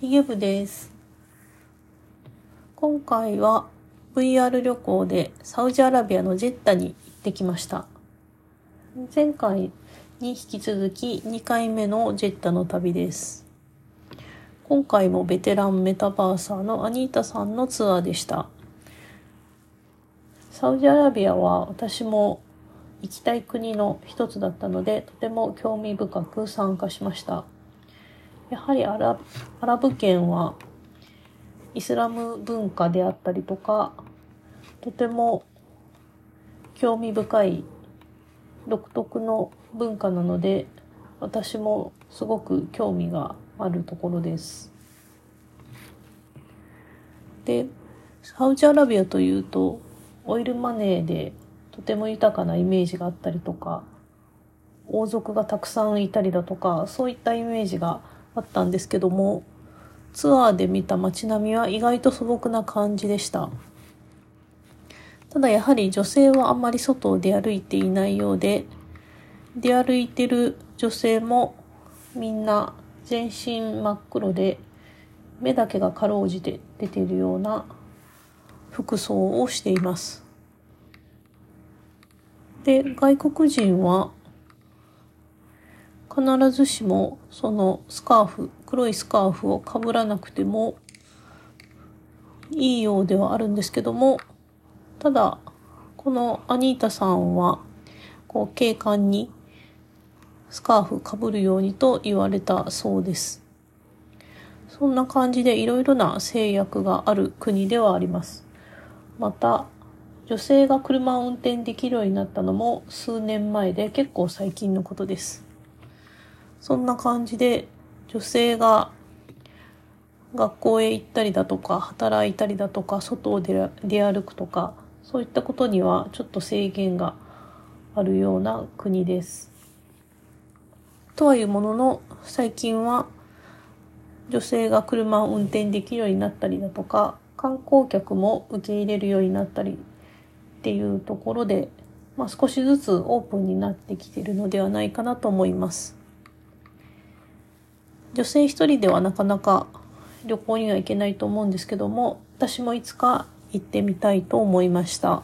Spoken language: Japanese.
ヒゲ部です。今回は VR 旅行でサウジアラビアのジェッタに行ってきました。前回に引き続き2回目のジェッタの旅です。今回もベテランメタバーサーのアニータさんのツアーでした。サウジアラビアは私も行きたい国の一つだったので、とても興味深く参加しました。やはりアラアラブ圏はイスラム文化であったりとか、とても興味深い独特の文化なので、私もすごく興味があるところです。で、サウジアラビアというと、オイルマネーでとても豊かなイメージがあったりとか、王族がたくさんいたりだとか、そういったイメージがあったんですけども、ツアーで見た街並みは意外と素朴な感じでした。ただやはり女性はあんまり外を出歩いていないようで、出歩いてる女性もみんな全身真っ黒で、目だけがかろうじて出ているような服装をしています。で、外国人は必ずしもそのスカーフ、黒いスカーフをかぶらなくてもいいようではあるんですけども、ただ、このアニータさんは、こう警官にスカーフかぶるようにと言われたそうです。そんな感じでいろいろな制約がある国ではあります。また、女性が車を運転できるようになったのも数年前で結構最近のことです。そんな感じで女性が学校へ行ったりだとか働いたりだとか外を出歩くとかそういったことにはちょっと制限があるような国です。とはいうものの最近は女性が車を運転できるようになったりだとか観光客も受け入れるようになったりっていうところで、まあ、少しずつオープンになってきてるのではないかなと思います。女性一人ではなかなか旅行には行けないと思うんですけども、私もいつか行ってみたいと思いました。